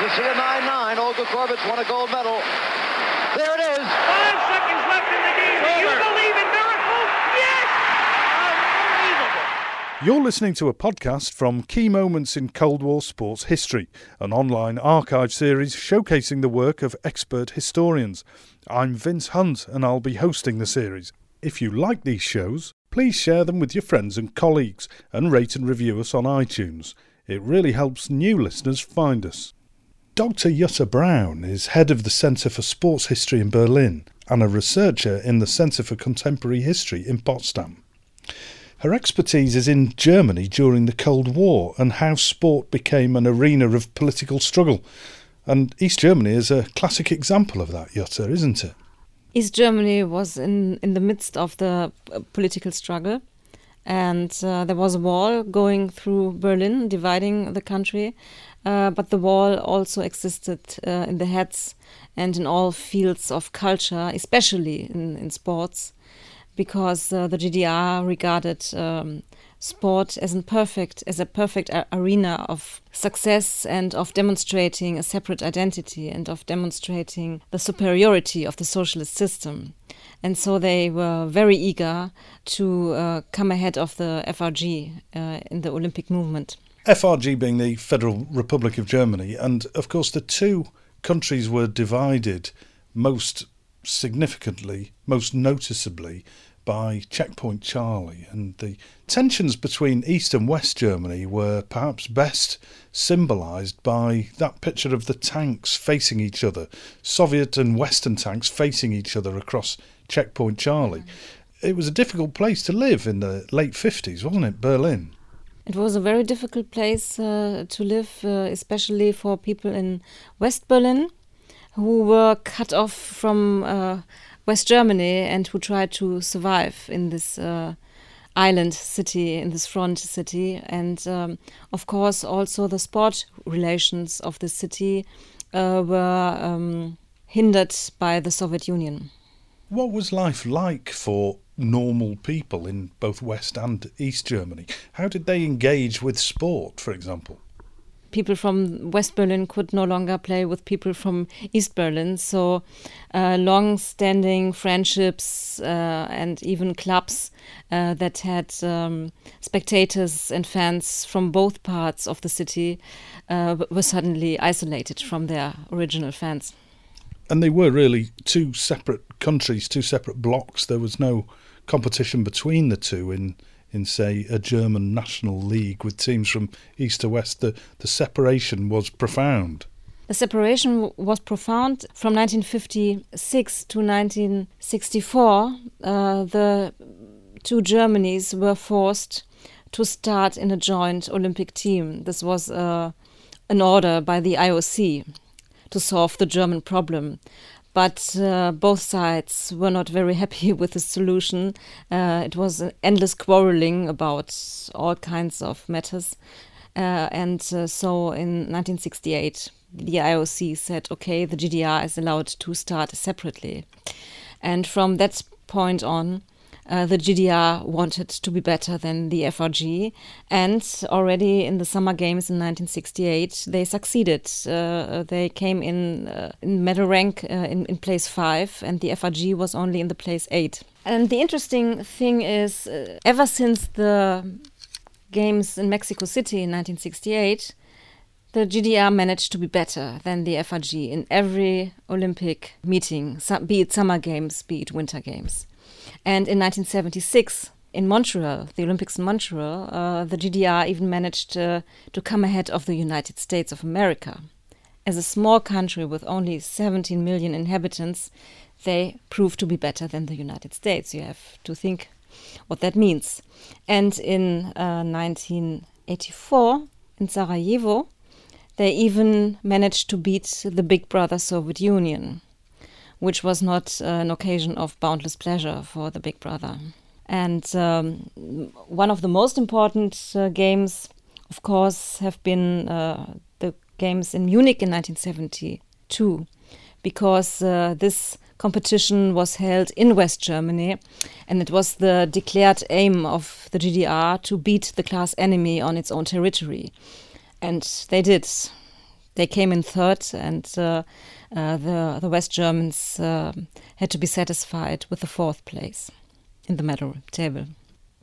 You see a 9-9. Olga Korbut's won a gold medal. There it is. Five seconds left in the game. Do you believe in miracles? Yes! Unbelievable. You're listening to a podcast from Key Moments in Cold War Sports History, an online archive series showcasing the work of expert historians. I'm Vince Hunt and I'll be hosting the series. If you like these shows, please share them with your friends and colleagues and rate and review us on iTunes. It really helps new listeners find us. Dr. Jutta Braun is head of the Centre for Sports History in Berlin and a researcher in the Centre for Contemporary History in Potsdam. Her expertise is in Germany during the Cold War and how sport became an arena of political struggle. And East Germany is a classic example of that, Jutta, isn't it? East Germany was in, in the midst of the uh, political struggle, and uh, there was a wall going through Berlin, dividing the country. Uh, but the wall also existed uh, in the heads and in all fields of culture, especially in, in sports, because uh, the GDR regarded um, sport as a perfect as a perfect arena of success and of demonstrating a separate identity and of demonstrating the superiority of the socialist system. And so they were very eager to uh, come ahead of the FRG uh, in the Olympic movement. FRG being the Federal Republic of Germany, and of course the two countries were divided most significantly, most noticeably by Checkpoint Charlie, and the tensions between East and West Germany were perhaps best symbolised by that picture of the tanks facing each other, Soviet and Western tanks facing each other across Checkpoint Charlie. Mm-hmm. It was a difficult place to live in the late 50s, wasn't it, Berlin? It was a very difficult place uh, to live, uh, especially for people in West Berlin who were cut off from uh, West Germany and who tried to survive in this uh, island city, in this front city. And um, of course, also the sport relations of the city uh, were um, hindered by the Soviet Union. What was life like for normal people in both West and East Germany? How did they engage with sport, for example? people from West Berlin could no longer play with people from East Berlin. So, uh, long standing friendships uh, and even clubs uh, that had um, spectators and fans from both parts of the city uh, were suddenly isolated from their original fans. And they were really two separate countries, two separate blocks. There was no competition between the two in in, say, a German national league with teams from east to west, the, the separation was profound. The separation was profound from 1956 to 1964. Uh, the two Germanys were forced to start in a joint Olympic team. This was uh, an order by the IOC to solve the German problem but uh, both sides were not very happy with the solution. Uh, it was endless quarreling about all kinds of matters. Uh, and uh, so in 1968, the IOC said, okay, the GDR is allowed to start separately. And from that point on, uh, the GDR wanted to be better than the FRG, and already in the Summer Games in 1968, they succeeded. Uh, they came in uh, in medal rank uh, in, in place five, and the FRG was only in the place eight. And the interesting thing is, uh, ever since the games in Mexico City in 1968, the GDR managed to be better than the FRG in every Olympic meeting, be it summer games, be it winter games. And in 1976, in Montreal, the Olympics in Montreal, uh, the GDR even managed uh, to come ahead of the United States of America. As a small country with only 17 million inhabitants, they proved to be better than the United States. You have to think what that means. And in uh, 1984, in Sarajevo, they even managed to beat the big brother Soviet Union which was not uh, an occasion of boundless pleasure for the Big Brother. And um, one of the most important uh, games, of course, have been uh, the games in Munich in 1972, because uh, this competition was held in West Germany, and it was the declared aim of the GDR to beat the class enemy on its own territory. And they did. they came in third, and uh, the the West Germans uh, had to be satisfied with the fourth place in the medal table.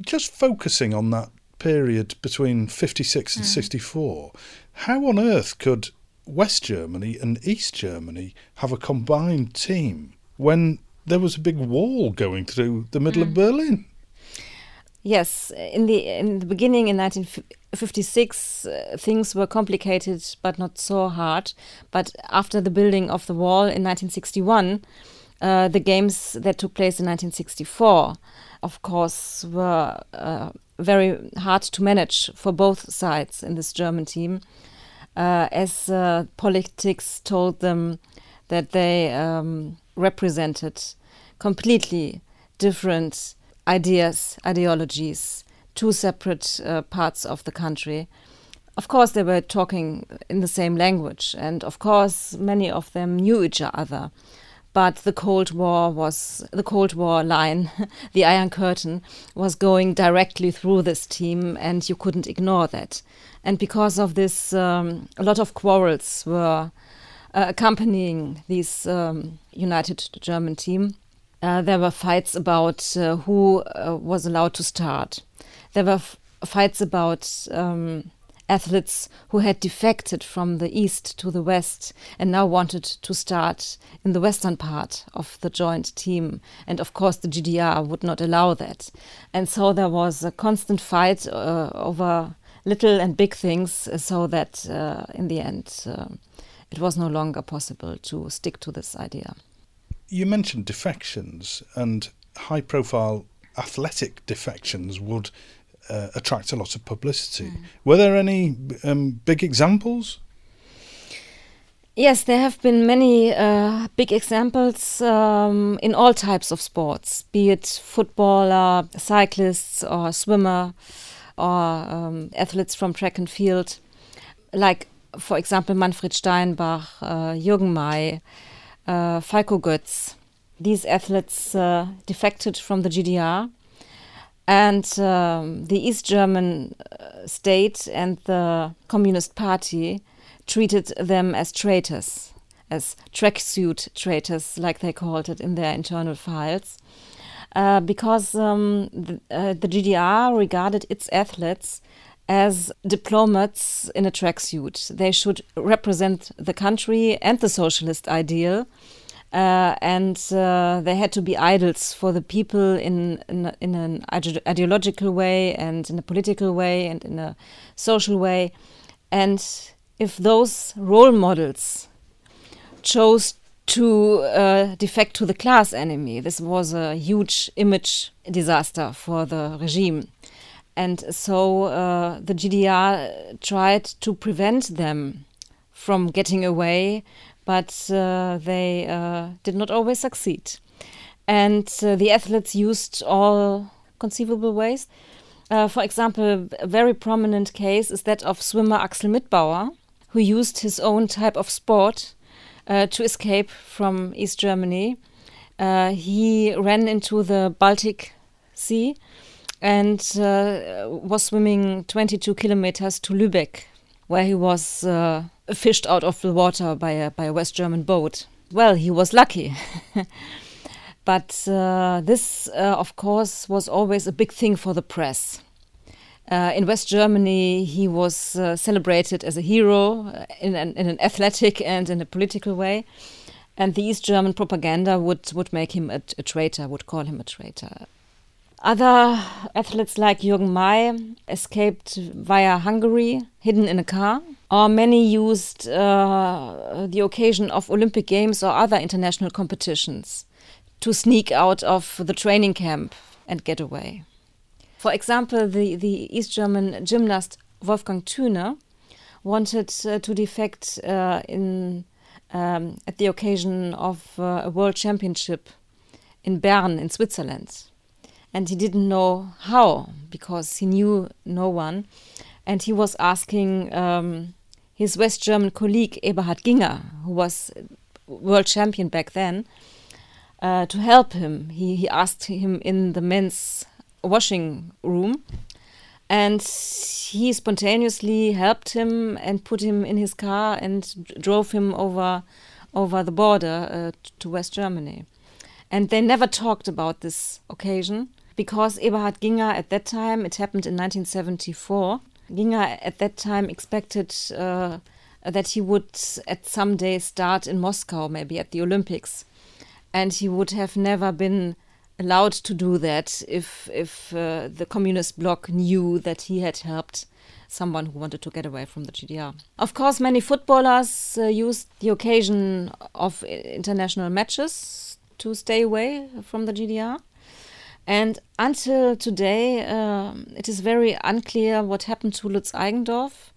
Just focusing on that period between 56 and mm. 64, how on earth could West Germany and East Germany have a combined team when there was a big wall going through the middle mm. of Berlin? Yes, in the in the beginning in 1956, uh, things were complicated, but not so hard. But after the building of the wall in 1961, uh, the games that took place in 1964, of course, were uh, very hard to manage for both sides in this German team, uh, as uh, politics told them that they um, represented completely different ideas, ideologies, two separate uh, parts of the country. Of course, they were talking in the same language, and of course, many of them knew each other. But the Cold War was the Cold War line, the Iron Curtain, was going directly through this team, and you couldn't ignore that. And because of this, um, a lot of quarrels were uh, accompanying this um, united German team. Uh, there were fights about uh, who uh, was allowed to start. There were fights about um, athletes who had defected from the east to the west and now wanted to start in the western part of the joint team. And of course, the GDR would not allow that. And so there was a constant fight uh, over little and big things, so that uh, in the end, uh, it was no longer possible to stick to this idea. You mentioned defections, and high profile athletic defections would uh, attract a lot of publicity. Mm. Were there any um, big examples? Yes, there have been many uh, big examples um, in all types of sports, be it footballer, cyclists, or swimmer, or um, athletes from track and field. Like for example, Manfred Steinbach, uh, Jürgen May, uh, Götz. These athletes uh, defected from the GDR, and um, the East German uh, state and the Communist Party treated them as traitors, as tracksuit traitors, like they called it in their internal files. Uh, because um, the, uh, the, GDR regarded its athletes as diplomats in a tracksuit. They should represent the country and the socialist ideal. Uh, and uh, they had to be idols for the people in, in, in an ideological way and in a political way and in a social way. And if those role models chose to uh, defect to the class enemy, this was a huge image disaster for the regime. And so uh, the GDR tried to prevent them from getting away, but uh, they uh, did not always succeed. And uh, the athletes used all conceivable ways. Uh, for example, a very prominent case is that of swimmer Axel Mitbauer, who used his own type of sport uh, to escape from East Germany. he ran into the Baltic Sea and uh, was swimming 22 kilometers to Lübeck, where he was uh, fished out of the water by a, by a West German boat. Well, he was lucky. but uh, this, uh, of course, was always a big thing for the press. Uh, in West Germany, he was uh, celebrated as a hero in an, in an athletic and in a political way and the East German propaganda would, would make him a, a, traitor, would call him a traitor. Other athletes like Jürgen May escaped via Hungary, hidden in a car, or many used uh, the occasion of Olympic Games or other international competitions to sneak out of the training camp and get away. For example, the, the East German gymnast Wolfgang Thüne wanted uh, to defect uh, in um, at the occasion of uh, a world championship in Bern in Switzerland and he didn't know how because he knew no one. And he was asking um, his West German colleague Eberhard Gienger, who was world champion back then, uh, to help him. He, he asked him in the men's washing room. and he spontaneously helped him and put him in his car and drove him over over the border uh, to West Germany. And they never talked about this occasion because Eberhard Gienger at that time, it happened in 1974, Gienger at that time expected uh, that he would at some day start in Moscow, maybe at the Olympics. And he would have never been allowed to do that if if uh, the communist bloc knew that he had helped someone who wanted to get away from the GDR. Of course, many footballers uh, used the occasion of international matches to stay away from the GDR. And until today, uh, it is very unclear what happened to Lutz Eigendorf,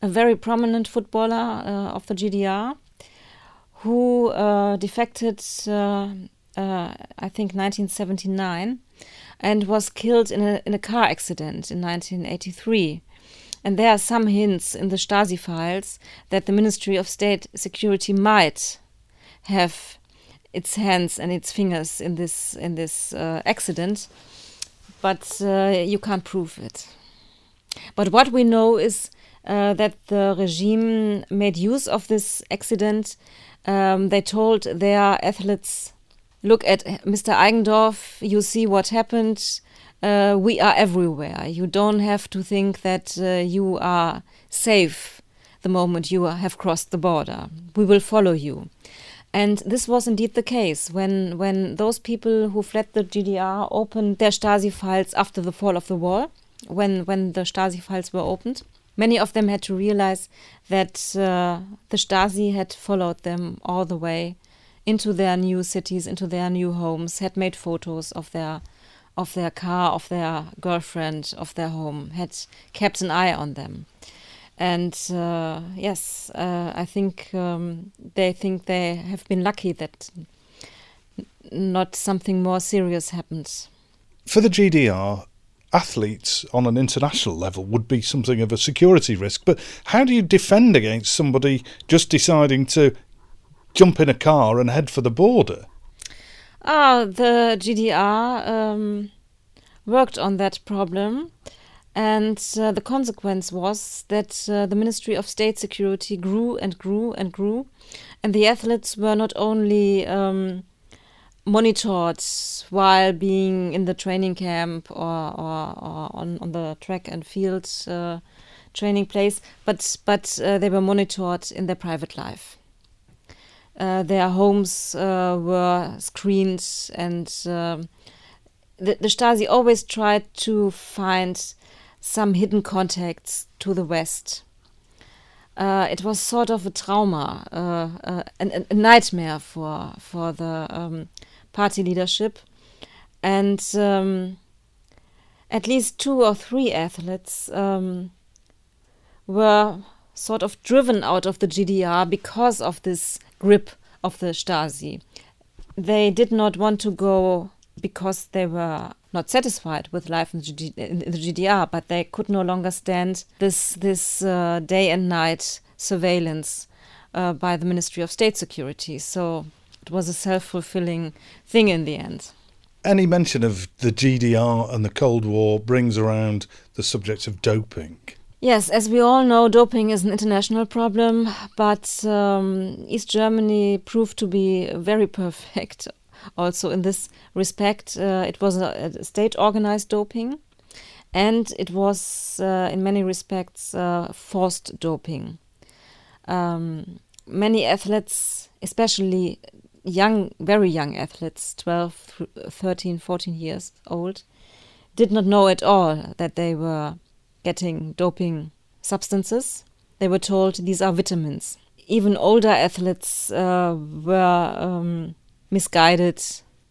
a very prominent footballer uh, of the GDR, who uh, defected, uh, uh, I think, 1979, and was killed in a, in a car accident in 1983. And there are some hints in the Stasi files that the Ministry of State Security might have its hands and its fingers in this in this uh, accident, but uh, you can't prove it. But what we know is uh, that the regime made use of this accident. Um, they told their athletes, "Look at Mr. Eigendorf. You see what happened uh, we are everywhere. You don't have to think that uh, you are safe the moment you have crossed the border. We will follow you. And this was indeed the case when, when those people who fled the GDR opened their Stasi files after the fall of the wall, when, when the Stasi files were opened. Many of them had to realize that uh, the Stasi had followed them all the way into their new cities, into their new homes, had made photos of their of their car, of their girlfriend, of their home, had kept an eye on them. And uh, yes, uh, I think um, they think they have been lucky that not something more serious happened. For the GDR, athletes on an international level would be something of a security risk. But how do you defend against somebody just deciding to jump in a car and head for the border? Ah, the GDR um, worked on that problem. And uh, the consequence was that uh, the Ministry of State Security grew and grew and grew. And the athletes were not only um, monitored while being in the training camp or, or, or on, on the track and field uh, training place, but, but uh, they were monitored in their private life. Uh, their homes uh, were screened, and um, the, the, Stasi always tried to find some hidden contacts to the West. Uh, it was sort of a trauma, uh, uh, a, a, nightmare for for the um, party leadership, and um, at least two or three athletes um, were sort of driven out of the GDR because of this grip of the Stasi. They did not want to go because they were not satisfied with life in the, GDR, but they could no longer stand this this uh, day and night surveillance uh, by the Ministry of State Security. So it was a self fulfilling thing in the end. Any mention of the GDR and the Cold War brings around the subject of doping. Yes, as we all know, doping is an international problem, but um, East Germany proved to be very perfect also in this respect. Uh, it was a, state organized doping, and it was, uh, in many respects, uh, forced doping. Um, many athletes, especially young, very young athletes, 12, 13, 14 years old, did not know at all that they were getting doping substances. They were told these are vitamins. Even older athletes uh, were um, misguided.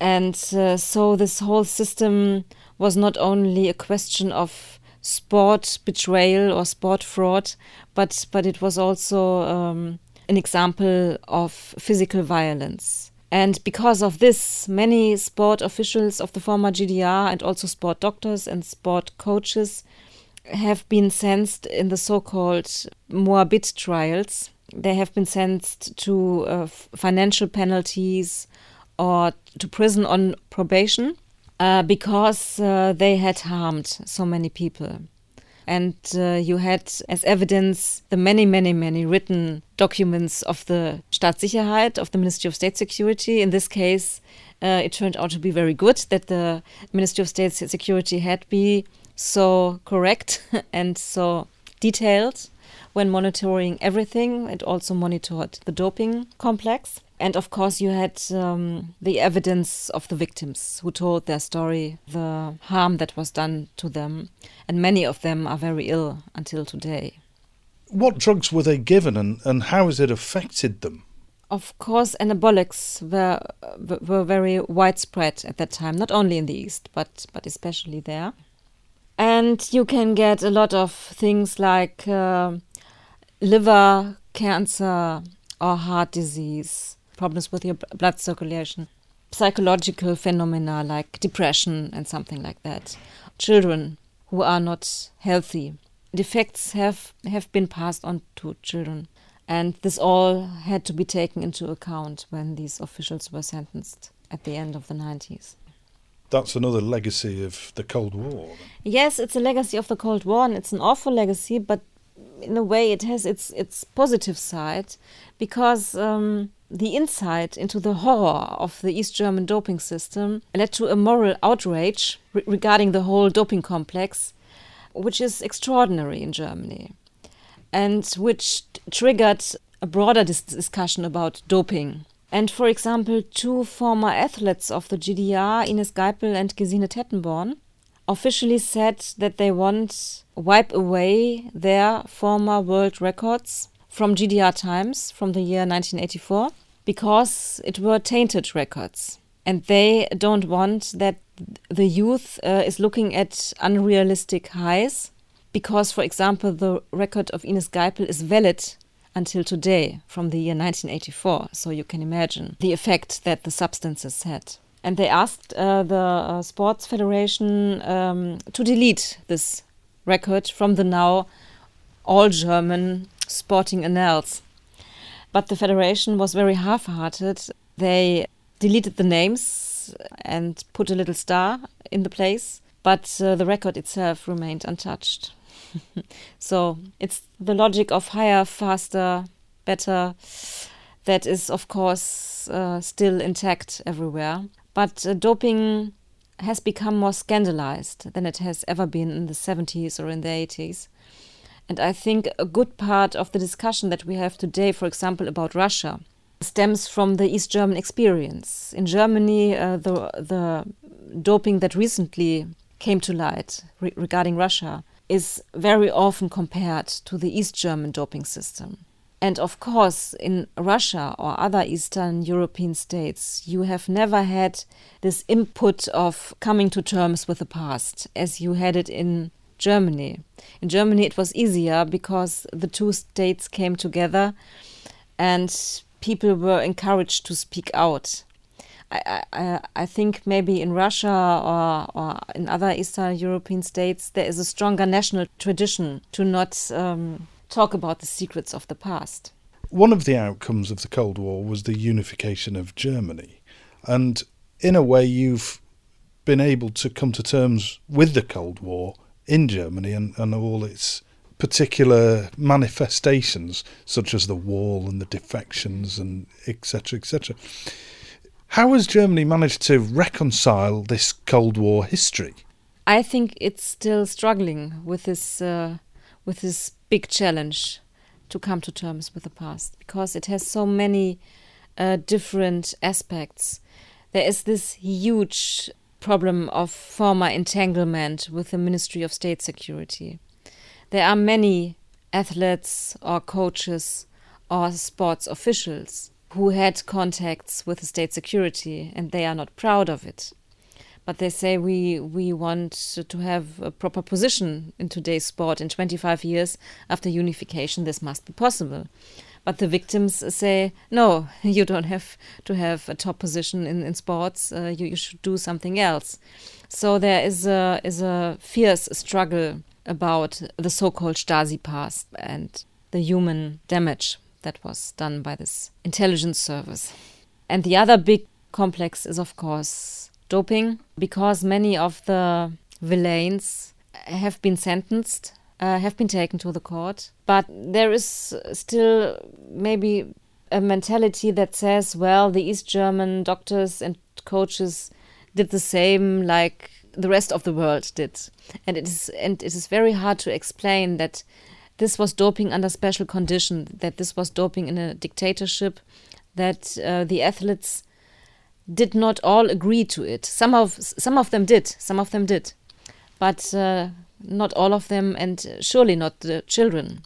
And uh, so this whole system was not only a question of sport betrayal or sport fraud, but, but it was also um, an example of physical violence. And because of this, many sport officials of the former GDR and also sport doctors and sport coaches have been sentenced in the so-called Moabit trials. They have been sentenced to uh, financial penalties or to prison on probation uh, because uh, they had harmed so many people. And uh, you had as evidence the many, many, many written documents of the Staatssicherheit, of the Ministry of State Security. In this case, uh, it turned out to be very good that the Ministry of State Security had been so correct and so detailed when monitoring everything. It also monitored the doping complex. And of course, you had um, the evidence of the victims who told their story, the harm that was done to them. And many of them are very ill until today. What drugs were they given and, and how has it affected them? Of course, anabolics were, were very widespread at that time, not only in the East, but, but especially there. And you can get a lot of things like uh, liver cancer or heart disease, problems with your blood circulation, psychological phenomena like depression and something like that. Children who are not healthy. Defects have, have been passed on to children. And this all had to be taken into account when these officials were sentenced at the end of the 90s that's another legacy of the Cold War. Yes, it's a legacy of the Cold War, and it's an awful legacy. But in a way, it has its its positive side, because um, the insight into the horror of the East German doping system led to a moral outrage re regarding the whole doping complex, which is extraordinary in Germany, and which triggered a broader dis discussion about doping. And for example, two former athletes of the GDR, Ines Geipel and Gesine Tettenborn, officially said that they want wipe away their former world records from GDR times from the year 1984 because it were tainted records. And they don't want that the youth uh, is looking at unrealistic highs because, for example, the record of Ines Geipel is valid until today from the year 1984. So you can imagine the effect that the substances had. And they asked uh, the uh, Sports Federation um, to delete this record from the now all German sporting annals. But the federation was very half hearted. They deleted the names and put a little star in the place, but uh, the record itself remained untouched. so it's the logic of higher, faster, better that is, of course, uh, still intact everywhere. But uh, doping has become more scandalized than it has ever been in the 70s or in the 80s. And I think a good part of the discussion that we have today, for example, about Russia, stems from the East German experience. In Germany, uh, the, the doping that recently came to light re regarding Russia is very often compared to the East German doping system. And of course, in Russia or other Eastern European states, you have never had this input of coming to terms with the past as you had it in Germany. In Germany, it was easier because the two states came together and people were encouraged to speak out. I, I, I think maybe in Russia or, or in other Eastern European states, there is a stronger national tradition to not um, talk about the secrets of the past. One of the outcomes of the Cold War was the unification of Germany. And in a way, you've been able to come to terms with the Cold War in Germany and, and all its particular manifestations, such as the wall and the defections and etc. etc. How has Germany managed to reconcile this Cold War history? I think it's still struggling with this uh, with this big challenge to come to terms with the past because it has so many uh, different aspects. There is this huge problem of former entanglement with the Ministry of State Security. There are many athletes or coaches or sports officials who had contacts with the state security and they are not proud of it. But they say we we want to have a proper position in today's sport. In 25 years after unification, this must be possible. But the victims say, no, you don't have to have a top position in, in sports. Uh, you, you should do something else. So there is a, is a fierce struggle about the so called Stasi past and the human damage that was done by this intelligence service. And the other big complex is, of course, doping, because many of the villains have been sentenced uh, have been taken to the court. But there is still maybe a mentality that says, well, the East German doctors and coaches did the same like the rest of the world did. And it is and it is very hard to explain that this was doping under special condition, that this was doping in a dictatorship, that uh, the athletes did not all agree to it. Some of some of them did, some of them did, but uh, not all of them, and surely not the children.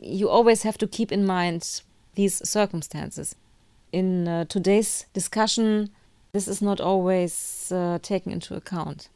You always have to keep in mind these circumstances. In uh, today's discussion, this is not always uh, taken into account.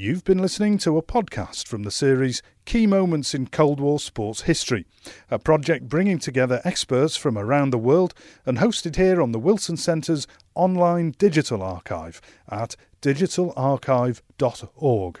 You've been listening to a podcast from the series Key Moments in Cold War Sports History, a project bringing together experts from around the world and hosted here on the Wilson Centre's online digital archive at digitalarchive.org.